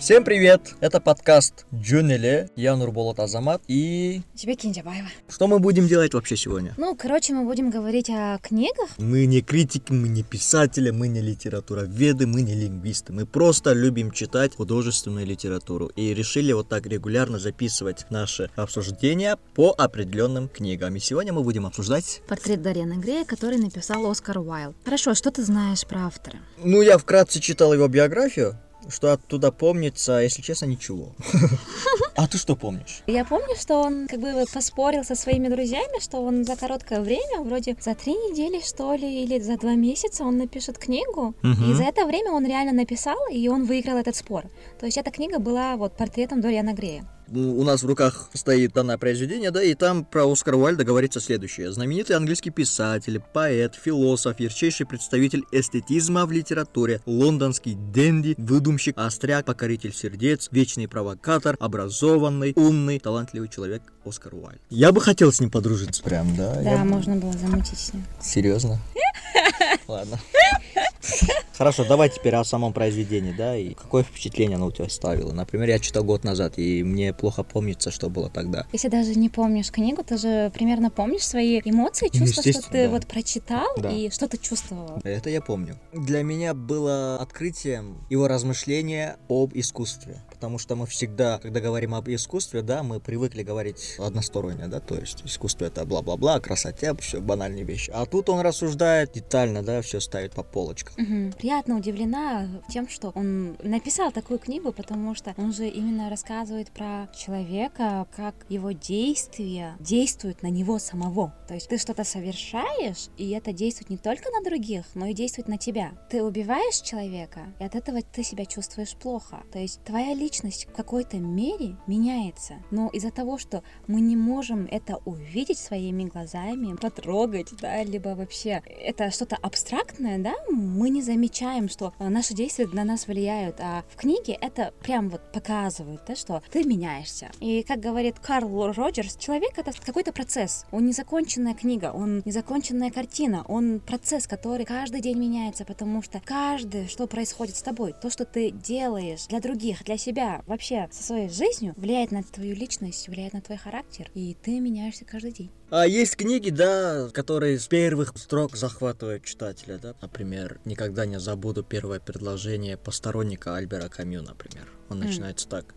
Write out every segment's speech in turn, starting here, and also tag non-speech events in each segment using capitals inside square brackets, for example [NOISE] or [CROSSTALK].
Всем привет! Это подкаст Джунеле, я Нурболот Азамат и... Тебе Кинджабаева. Что мы будем делать вообще сегодня? Ну, короче, мы будем говорить о книгах. Мы не критики, мы не писатели, мы не литературоведы, мы не лингвисты. Мы просто любим читать художественную литературу и решили вот так регулярно записывать наши обсуждения по определенным книгам. И сегодня мы будем обсуждать... Портрет Дарьяны Грея, который написал Оскар Уайлд. Хорошо, что ты знаешь про автора? Ну, я вкратце читал его биографию. Что оттуда помнится, если честно, ничего. [LAUGHS] А ты что помнишь? Я помню, что он как бы поспорил со своими друзьями, что он за короткое время, вроде за три недели, что ли, или за два месяца он напишет книгу. Мгм. И за это время он реально написал, и он выиграл этот спор. То есть эта книга была вот портретом Дориана Грея. У нас в руках стоит данное произведение, да, и там про Оскара Уайльда говорится следующее. Знаменитый английский писатель, поэт, философ, ярчайший представитель эстетизма в литературе, лондонский денди, выдумщик, остряк, покоритель сердец, вечный провокатор, образованный, умный, талантливый человек Оскар Уайльд. Я бы хотел с ним подружиться. Прям, да? Да, можно было замутить с ним. Серьезно? [LAUGHS] Ладно. Хорошо, давай теперь о самом произведении, да, и какое впечатление оно у тебя оставило. Например, я читал год назад, и мне плохо помнится, что было тогда. Если даже не помнишь книгу, ты же примерно помнишь свои эмоции, Ну, чувства, что ты да. вот прочитал Да. и что ты чувствовал. Это я помню. Для меня было открытием его размышления об искусстве. Потому что мы всегда, когда говорим об искусстве, да, мы привыкли говорить односторонне, да, то есть искусство это бла-бла-бла, красоте, все банальные вещи. А тут он рассуждает детально, да, все ставит по полочкам. Мгм. Приятно удивлена тем, что он написал такую книгу, потому что он же именно рассказывает про человека, как его действия действуют на него самого. То есть ты что-то совершаешь, и это действует не только на других, но и действует на тебя. Ты убиваешь человека, и от этого ты себя чувствуешь плохо. То есть твоя личность в какой-то мере меняется. Но из-за того, что мы не можем это увидеть своими глазами, потрогать, да, либо вообще это что-то абстрактное, да, мы не замечаем, что э, наши действия на нас влияют, а в книге это прям вот показывают, да, что ты меняешься. И как говорит Карл Роджерс, человек это какой-то процесс, он незаконченная книга, он незаконченная картина, он процесс, который каждый день меняется, потому что каждое, что происходит с тобой, то, что ты делаешь для других, для себя, вообще со своей жизнью, влияет на твою личность, влияет на твой характер, и ты меняешься каждый день. А есть книги, да, которые с первых строк захватывают читателя, да. Например, никогда не забуду первое предложение посторонника Альбера Камю, например. Он М. начинается так.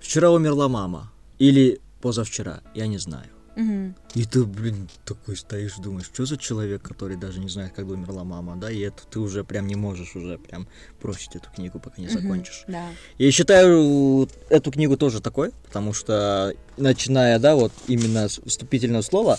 Вчера умерла мама. Или позавчера, я не знаю. Мгм. И ты, блин, такой стоишь, думаешь, что за человек, который даже не знает, когда умерла мама, да, и это ты уже прям не можешь уже прям бросить эту книгу, пока не Мгм. закончишь. Да. Я считаю эту книгу тоже такой, потому что, начиная, да, вот именно с вступительного слова,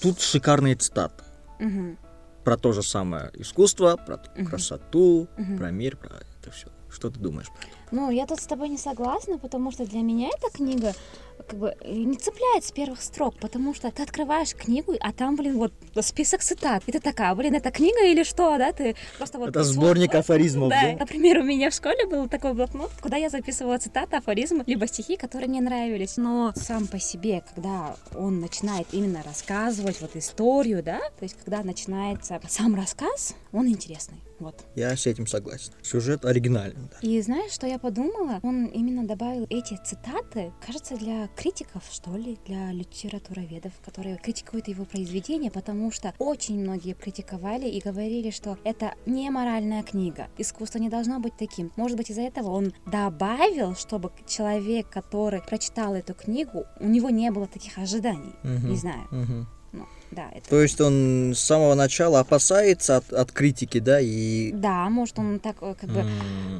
тут шикарные цитаты Мгм. Про то же самое искусство, про Мгм. красоту, Мгм. про мир, про это все. Что ты думаешь про это? Ну, я тут с тобой не согласна, потому что для меня эта книга как бы не цепляет с первых строк, потому что ты открываешь книгу, а там, блин, вот список цитат. И ты такая, блин, это книга или что, да? Ты просто вот... Это свой- сборник афоризмов, Да, да? например, у меня в школе был такой блокнот, куда я записывала цитаты, афоризмы, либо стихи, которые мне нравились. Но сам по себе, когда он начинает именно рассказывать вот историю, да, то есть когда начинается сам рассказ, он интересный. Вот. Я с этим согласен. Сюжет оригинальный, да. И знаешь, что я подумала? Он именно добавил эти цитаты, кажется, для критиков, что ли, для литературоведов, которые критикуют его произведения, потому что очень многие критиковали и говорили, что это не моральная книга. Искусство не должно быть таким. Может быть, из-за этого он добавил, чтобы человек, который прочитал эту книгу, у него не было таких ожиданий. Мгм. Не знаю. Мгм. Да, это... То есть он с самого начала опасается от, от критики, да, и Да, может, он так э, как бы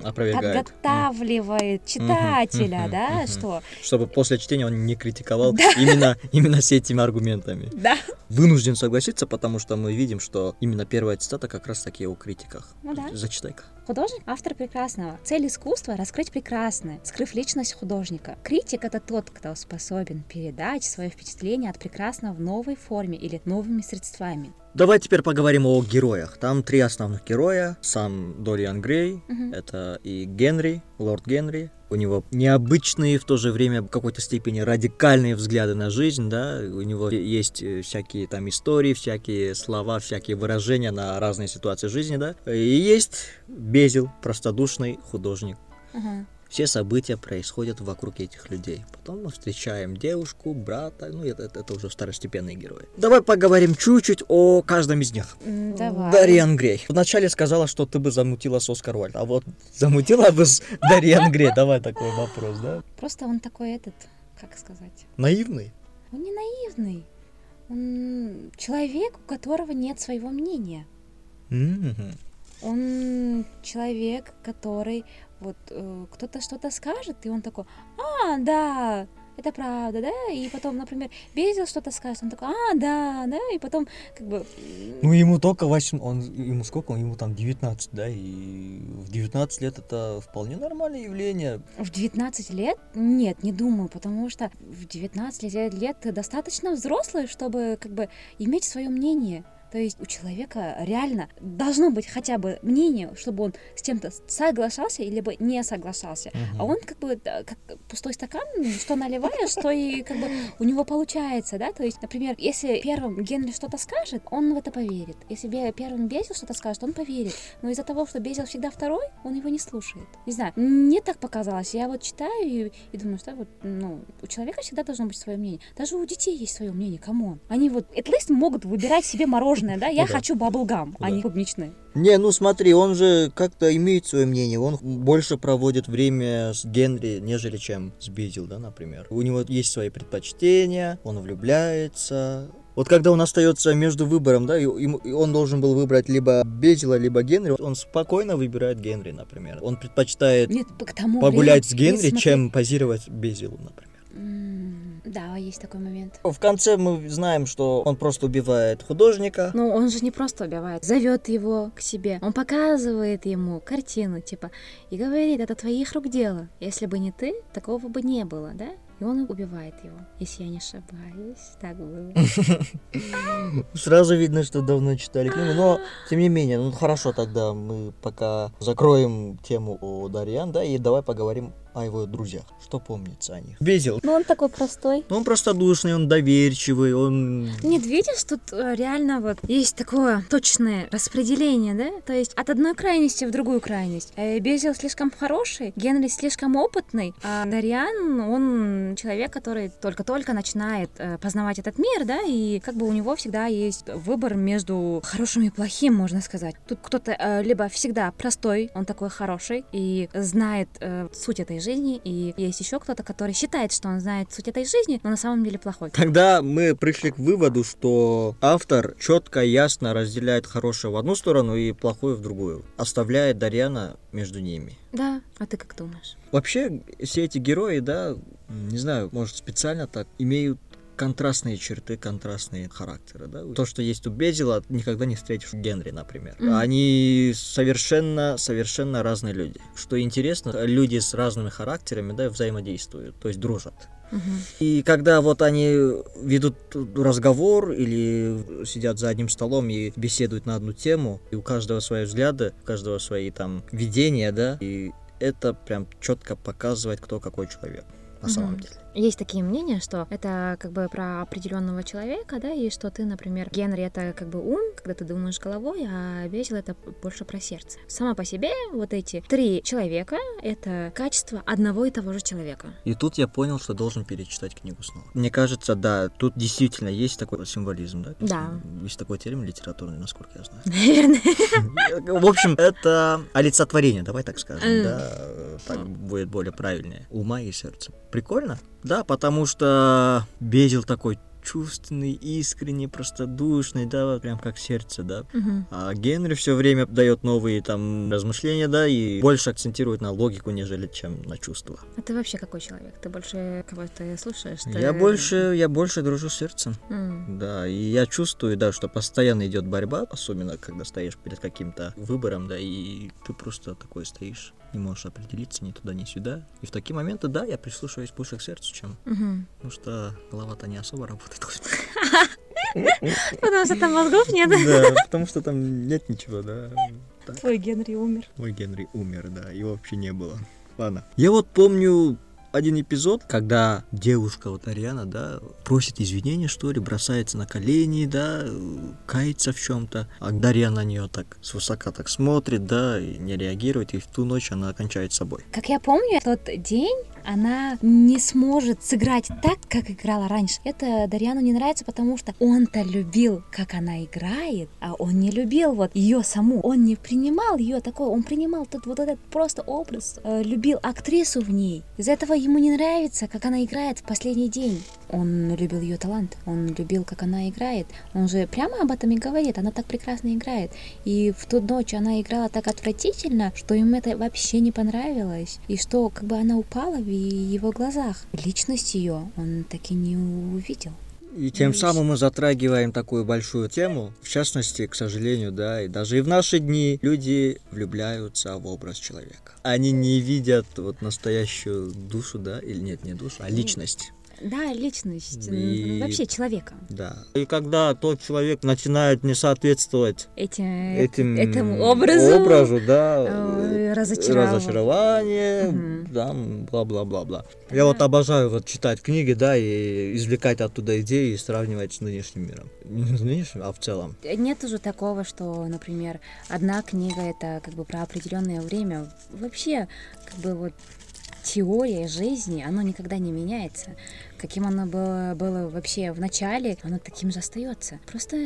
опровергает. подготавливает читателя, да, что Чтобы после чтения он не критиковал [LAUGHS] именно, именно с этими аргументами. да, Вынужден согласиться, потому что мы видим, что именно первая цитата как раз таки о критиках. Ну да. Зачитай-ка. Художник — автор прекрасного. Цель искусства — раскрыть прекрасное, скрыв личность художника. Критик — это тот, кто способен передать свое впечатление от прекрасного в новой форме или новыми средствами. Давай теперь поговорим о героях. Там три основных героя. Сам Дориан Грей, Мгм. это и Генри, лорд Генри. У него необычные, в то же время в какой-то степени радикальные взгляды на жизнь, да. У него есть э, всякие там истории, всякие слова, всякие выражения на разные ситуации жизни, да. И есть Безил, простодушный художник, Ага. Все события происходят вокруг этих людей. Потом мы встречаем девушку, брата, ну это, это, это уже второстепенные герои. Давай поговорим чуть-чуть о каждом из них. Давай. Дарьян Грей. Вначале сказала, что ты бы замутила с Оскар Уальд, а вот замутила бы с [LAUGHS] Дарьян Грей. Давай такой вопрос, да? Просто он такой этот, как сказать, Наивный? он не наивный. Он человек, у которого нет своего мнения. Мгм. Он человек, который вот э, кто-то что-то скажет, и он такой, а, да, это правда, да, и потом, например, Безил что-то скажет, он такой, а, да, да, и потом как бы... Ну, ему только 8, он, ему сколько? Он, ему там 19, да, и в 19 лет это вполне нормальное явление. В 19 лет? Нет, не думаю, потому что в 19 лет, лет ты достаточно взрослый, чтобы как бы иметь свое мнение. То есть у человека реально должно быть хотя бы мнение, чтобы он с чем-то соглашался или бы не соглашался. А он как бы как пустой стакан, что наливаешь, что и как бы у него получается, да? То есть, например, если первым Генри что-то скажет, он в это поверит. Если первым Безил что-то скажет, он поверит. Но из-за того, что Безил всегда второй, он его не слушает. Не знаю, мне так показалось. Я вот читаю и, и думаю, что вот, ну, у человека всегда должно быть свое мнение. Даже у детей есть свое мнение, come on. Они вот, at least могут выбирать себе мороженое, да? Я Ну да. хочу bubble gum, а Да. не клубничное. Не, ну смотри, он же как-то имеет свое мнение. Он больше проводит время с Генри, нежели чем с Безил, да, например. У него есть свои предпочтения, он влюбляется. Вот когда он остается между выбором, да, и, он должен был выбрать либо Безила, либо Генри, он спокойно выбирает Генри, например. Он предпочитает Нет, к тому погулять времени- с Генри, Нет, смотри. чем позировать Безилу, например. Да, есть такой момент. В конце мы знаем, что он просто убивает художника. Ну, он же не просто убивает, зовет его к себе. Он показывает ему картину, типа, и говорит, это твоих рук дело. Если бы не ты, такого бы не было, да? И он убивает его. Если я не ошибаюсь, так было. [LAUGHS] Сразу видно, что давно читали книгу, но тем не менее, ну хорошо, тогда мы пока закроем тему о Дарьян, да, и давай поговорим о его друзьях. Что помнится о них? Безил. Ну, он такой простой. Ну, он простодушный, он доверчивый, он... Нет, видишь, тут э, реально вот есть такое точное распределение, да? То есть от одной крайности в другую крайность. Э, Безил слишком хороший, Генри слишком опытный, а Дарьян, он человек, который только-только начинает э, познавать этот мир, да, и как бы у него всегда есть выбор между хорошим и плохим, можно сказать. Тут кто-то либо всегда простой, он такой хороший и знает суть этой жизни, и есть еще кто-то, который считает, что он знает суть этой жизни, но на самом деле плохой. Тогда мы пришли к выводу, что автор четко, ясно разделяет хорошее в одну сторону и плохое в другую, оставляет Дарьяна между ними. Да, а ты как думаешь? Вообще, все эти герои, да, не знаю, может специально так, имеют контрастные черты, контрастные характеры, да. То, что есть у Безила, никогда не встретишь у Генри, например. Мгм. Они совершенно, совершенно разные люди. Что интересно, люди с разными характерами, да, взаимодействуют, то есть дружат. И когда вот они ведут разговор или сидят за одним столом и беседуют на одну тему, и у каждого свои взгляды, у каждого свои там видения, да, и это прям четко показывает, кто какой человек на самом деле. Есть такие мнения, что это как бы про определенного человека, да, и что ты, например, Генри это как бы ум, когда ты думаешь головой, а Безил это больше про сердце. Сама по себе вот эти три человека — это качество одного и того же человека. И тут я понял, что должен перечитать книгу снова. Мне кажется, да, тут действительно есть такой символизм, да? Да. Есть такой термин литературный, насколько я знаю. [LAUGHS] Наверное. [LAUGHS] В общем, это олицетворение, давай так скажем, да, э, так будет более правильнее. Ума и сердца. Прикольно? Да, потому что Безил такой чувственный, искренний, простодушный, да, прям как сердце, да. Мгм. А Генри все время дает новые там размышления, да, и больше акцентирует на логику, нежели чем на чувства. А ты вообще какой человек? Ты больше кого-то слушаешь? Ты- Я больше, я больше дружу с сердцем. М. Да, и я чувствую, да, что постоянно идет борьба, особенно когда стоишь перед каким-то выбором, да, и ты просто такой стоишь, не можешь определиться ни туда, ни сюда. И в такие моменты, да, я прислушиваюсь больше к сердцу, чем... Мгм. Потому что голова-то не особо работает. Потому что там мозгов нет. Да, потому что там нет ничего, да. Твой Генри умер. Мой Генри умер, да, его вообще не было. Ладно. Я вот помню один эпизод, когда девушка, вот Ариана, да, просит извинения, что ли, бросается на колени, да, кается в чем-то. А Дарья на нее так свысока так смотрит, да, и не реагирует, и в ту ночь она кончает собой. Как я помню, тот день она не сможет сыграть так, как играла раньше. Это Дарьяну не нравится, потому что он-то любил, как она играет, а он не любил вот ее саму. Он не принимал ее такой, он принимал тот вот этот просто образ, э, любил актрису в ней. Из-за этого ему не нравится, как она играет в последний день. Он любил ее талант, он любил, как она играет. Он же прямо об этом и говорит, она так прекрасно играет. И в ту ночь она играла так отвратительно, что ему это вообще не понравилось. И что как бы она упала в его глазах. Личность ее он так и не увидел. И тем самым мы затрагиваем такую большую тему. В частности, к сожалению, да, и даже и в наши дни люди влюбляются в образ человека. Они не видят вот настоящую душу, да, или нет, не душу, а личность. Да, личность, и... вообще человека. Да. И когда тот человек начинает не соответствовать этим, этим этому образу, образу да, э, разочарование, разочарование угу. да, бла-бла-бла-бла. Да. Я вот обожаю вот читать книги, да, и извлекать оттуда идеи и сравнивать с нынешним миром. Не с нынешним, а в целом. Нет уже такого, что, например, одна книга это как бы про определенное время. Вообще, как бы вот теория жизни, оно никогда не меняется. Каким оно было, было вообще в начале, оно таким же остается. Просто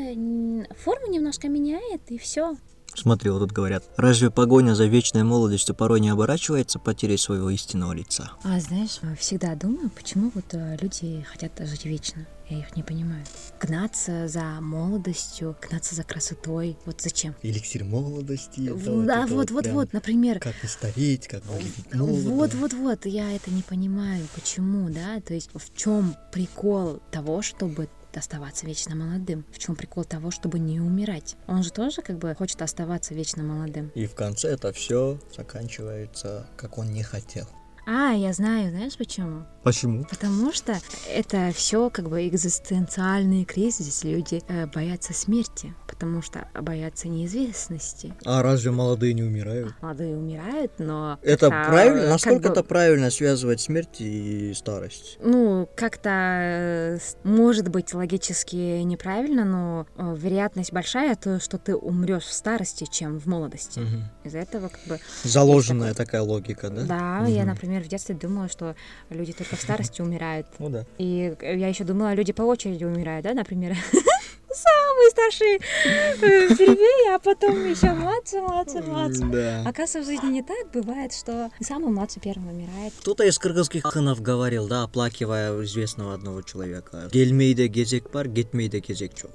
форму немножко меняет, и все. Смотри, вот тут говорят, разве погоня за вечной молодостью порой не оборачивается потерей своего истинного лица? А знаешь, всегда думаю, почему вот э, люди хотят жить вечно. Я их не понимаю. Гнаться за молодостью, гнаться за красотой. Вот зачем? Эликсир молодости. Да, вот, вот, вот, вот, например. Как не стареть, как выглядеть молодо. Вот, вот, вот, я это не понимаю. Почему, да? То есть в чем прикол того, чтобы оставаться вечно молодым? В чем прикол того, чтобы не умирать? Он же тоже как бы хочет оставаться вечно молодым. И в конце это все заканчивается, как он не хотел. А, я знаю, знаешь почему? Почему? Потому что это все как бы экзистенциальный кризис. Люди э, боятся смерти, потому что боятся неизвестности. А разве молодые не умирают? Молодые умирают, но... Это правильно? Насколько бы... это правильно связывать смерть и старость? Ну, как-то э, может быть логически неправильно, но э, вероятность большая, то, что ты умрешь в старости, чем в молодости. Угу. Из-за этого как бы... Заложенная такой... такая логика, да? Да, угу. я, например, в детстве думала, что люди только в старости умирают. Ну да. И я еще думала, люди по очереди умирают, да, например. [LAUGHS] самые старшие э, впервые, а потом еще младше, младше, младше. Да. Оказывается, в жизни не так. Бывает, что самый младший первым умирает. Кто-то из кыргызских ханов говорил, да, оплакивая известного одного человека. Гельмейде кезек бар, гетмейде кезек чок.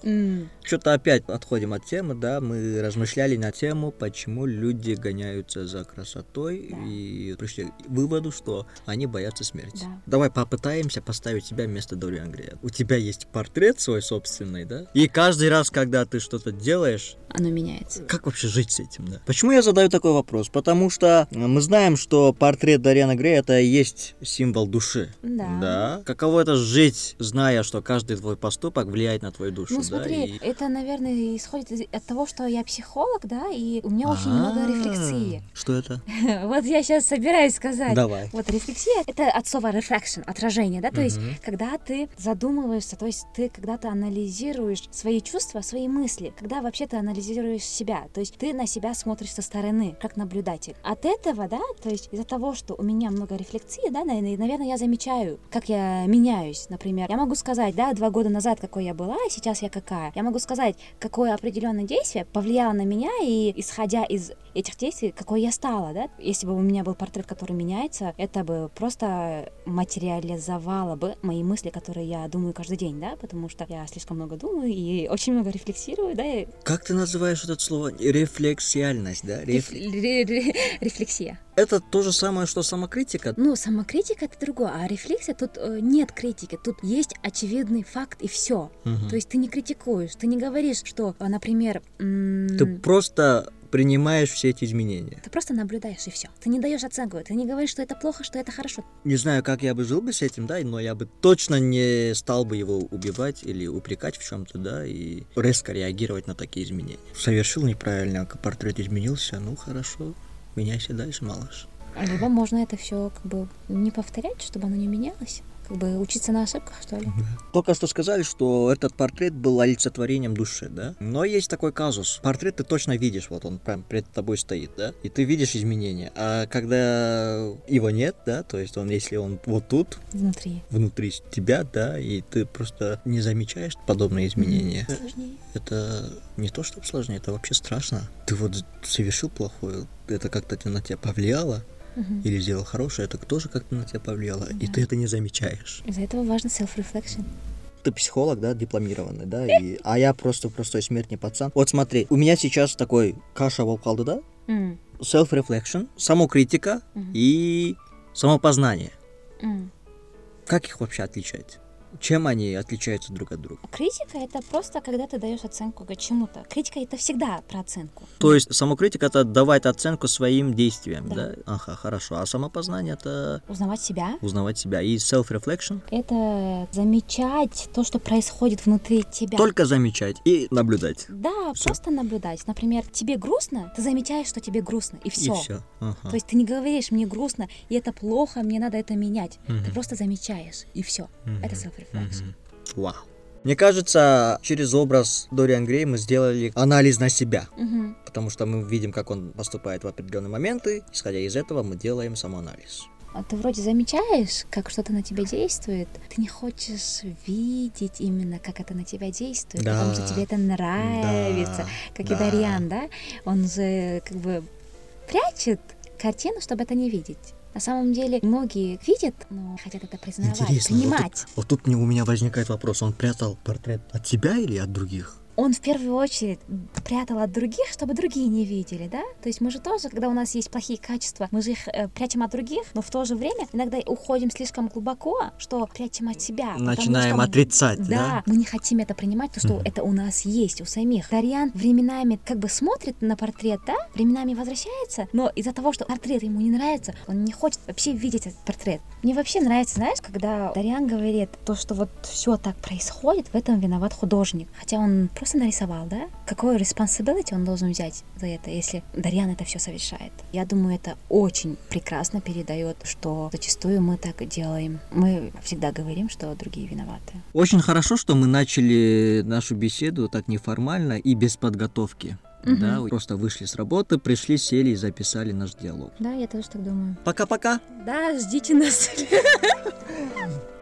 Что-то опять отходим от темы, да, мы размышляли на тему, почему люди гоняются за красотой да. и пришли к выводу, что они боятся смерти. Да. Давай попытаемся поставить себя вместо Дориан Грея. У тебя есть портрет свой собственный, да? И каждый раз, когда ты что-то делаешь, оно меняется. Как вообще жить с этим, да? Почему я задаю такой вопрос? Потому что мы знаем, что портрет Дарьяна Грея это и есть символ души. Да. Да. Каково это жить, зная, что каждый твой поступок влияет на твою душу, ну, да? смотри, и... это, наверное, исходит от того, что я психолог, да, и у меня очень много рефлексии. Что это? [LAUGHS] Вот я сейчас собираюсь сказать. Давай. Вот рефлексия это от слова reflection, отражение, да, то есть когда ты задумываешься, то есть ты когда то анализируешь свои чувства, свои мысли, когда вообще ты анализируешь себя, то есть ты на себя смотришь со стороны, как наблюдатель. От этого, да, то есть из-за того, что у меня много рефлексии, да, наверное, я замечаю, как я меняюсь, например. Я могу сказать, да, два года назад какой я была, а сейчас я какая. Я могу сказать, какое определенное действие повлияло на меня, и исходя из этих действий, какой я стала, да. Если бы у меня был портрет, который меняется, это бы просто материализовало бы мои мысли, которые я думаю каждый день, да, потому что я слишком много думаю и очень много рефлексирую, да. Как ты называешь это слово? Рефлексиальность, да? Реф... Рефлексия. Это то же самое, что самокритика? Ну, самокритика это другое, а рефлексия тут э, нет критики, тут есть очевидный факт и все. Угу. То есть ты не критикуешь, ты не говоришь, что, э, например... Ты просто принимаешь все эти изменения. Ты просто наблюдаешь и все. Ты не даешь оценку, ты не говоришь, что это плохо, что это хорошо. Не знаю, как я бы жил бы с этим, да, но я бы точно не стал бы его убивать или упрекать в чем-то, да, и резко реагировать на такие изменения. Совершил неправильно, а портрет изменился, ну хорошо, меняйся дальше, малыш. Либо можно это все как бы не повторять, чтобы оно не менялось как бы учиться на ошибках, что ли. Только что сказали, что этот портрет был олицетворением души, да? Но есть такой казус. Портрет ты точно видишь, вот он прям перед тобой стоит, да? И ты видишь изменения. А когда его нет, да, то есть он, если он вот тут... Внутри. Внутри тебя, да, и ты просто не замечаешь подобные изменения. Сложнее. Это не то, чтобы сложнее, это вообще страшно. Ты вот совершил плохое, это как-то на тебя повлияло, угу. или сделал хорошее, это тоже как-то на тебя повлияло, да. и ты это не замечаешь. Из-за этого важно self-reflection. Ты психолог, да, дипломированный, да, и, а я просто простой смертный пацан. Вот смотри, у меня сейчас такой каша волкалды, да? Mm. Self-reflection, самокритика mm-hmm. и самопознание. Mm. Как их вообще отличать? Чем они отличаются друг от друга? Критика это просто когда ты даешь оценку чему-то. Критика это всегда про оценку. То есть самокритика это давать оценку своим действиям, да? да? Ага, хорошо. А самопознание это узнавать себя. Узнавать себя. И self-reflection? Это замечать то, что происходит внутри тебя. Только замечать и наблюдать. Да, всё. просто наблюдать. Например, тебе грустно, ты замечаешь, что тебе грустно, и все. И все. Ага. То есть ты не говоришь, мне грустно, и это плохо, мне надо это менять. Угу. Ты просто замечаешь, и все. Угу. Это self-reflection. Mm-hmm. Вау. Мне кажется, через образ Дориан Грей мы сделали анализ на себя. Угу. Потому что мы видим, как он поступает в определенные моменты. Исходя из этого, мы делаем самоанализ. А ты вроде замечаешь, как что-то на тебя действует. Ты не хочешь видеть именно, как это на тебя действует, да. потому что тебе это нравится. Да. Как да. и Дарьян, да? Он же как бы прячет картину, чтобы это не видеть. На самом деле многие видят, но хотят это признавать, Интересно, принимать. Вот тут, вот тут у меня возникает вопрос, он прятал портрет от себя или от других? Он в первую очередь прятал от других, чтобы другие не видели, да? То есть мы же тоже, когда у нас есть плохие качества, мы же их э, прячем от других, но в то же время иногда уходим слишком глубоко, что прячем от себя. Начинаем что, отрицать, да? Да, мы не хотим это принимать, то, что mm. это у нас есть, у самих. Дарьян временами как бы смотрит на портрет, да? Временами возвращается, но из-за того, что портрет ему не нравится, он не хочет вообще видеть этот портрет. Мне вообще нравится, знаешь, когда Дарьян говорит то, что вот все так происходит, в этом виноват художник. Хотя он просто нарисовал, да? Какое responsibility он должен взять за это, если Дарьян это все совершает? Я думаю, это очень прекрасно передает, что зачастую мы так делаем. Мы всегда говорим, что другие виноваты. Очень хорошо, что мы начали нашу беседу так неформально и без подготовки. Угу. Да, просто вышли с работы, пришли, сели и записали наш диалог. Да, я тоже так думаю. Пока-пока. Да, ждите нас. [LAUGHS]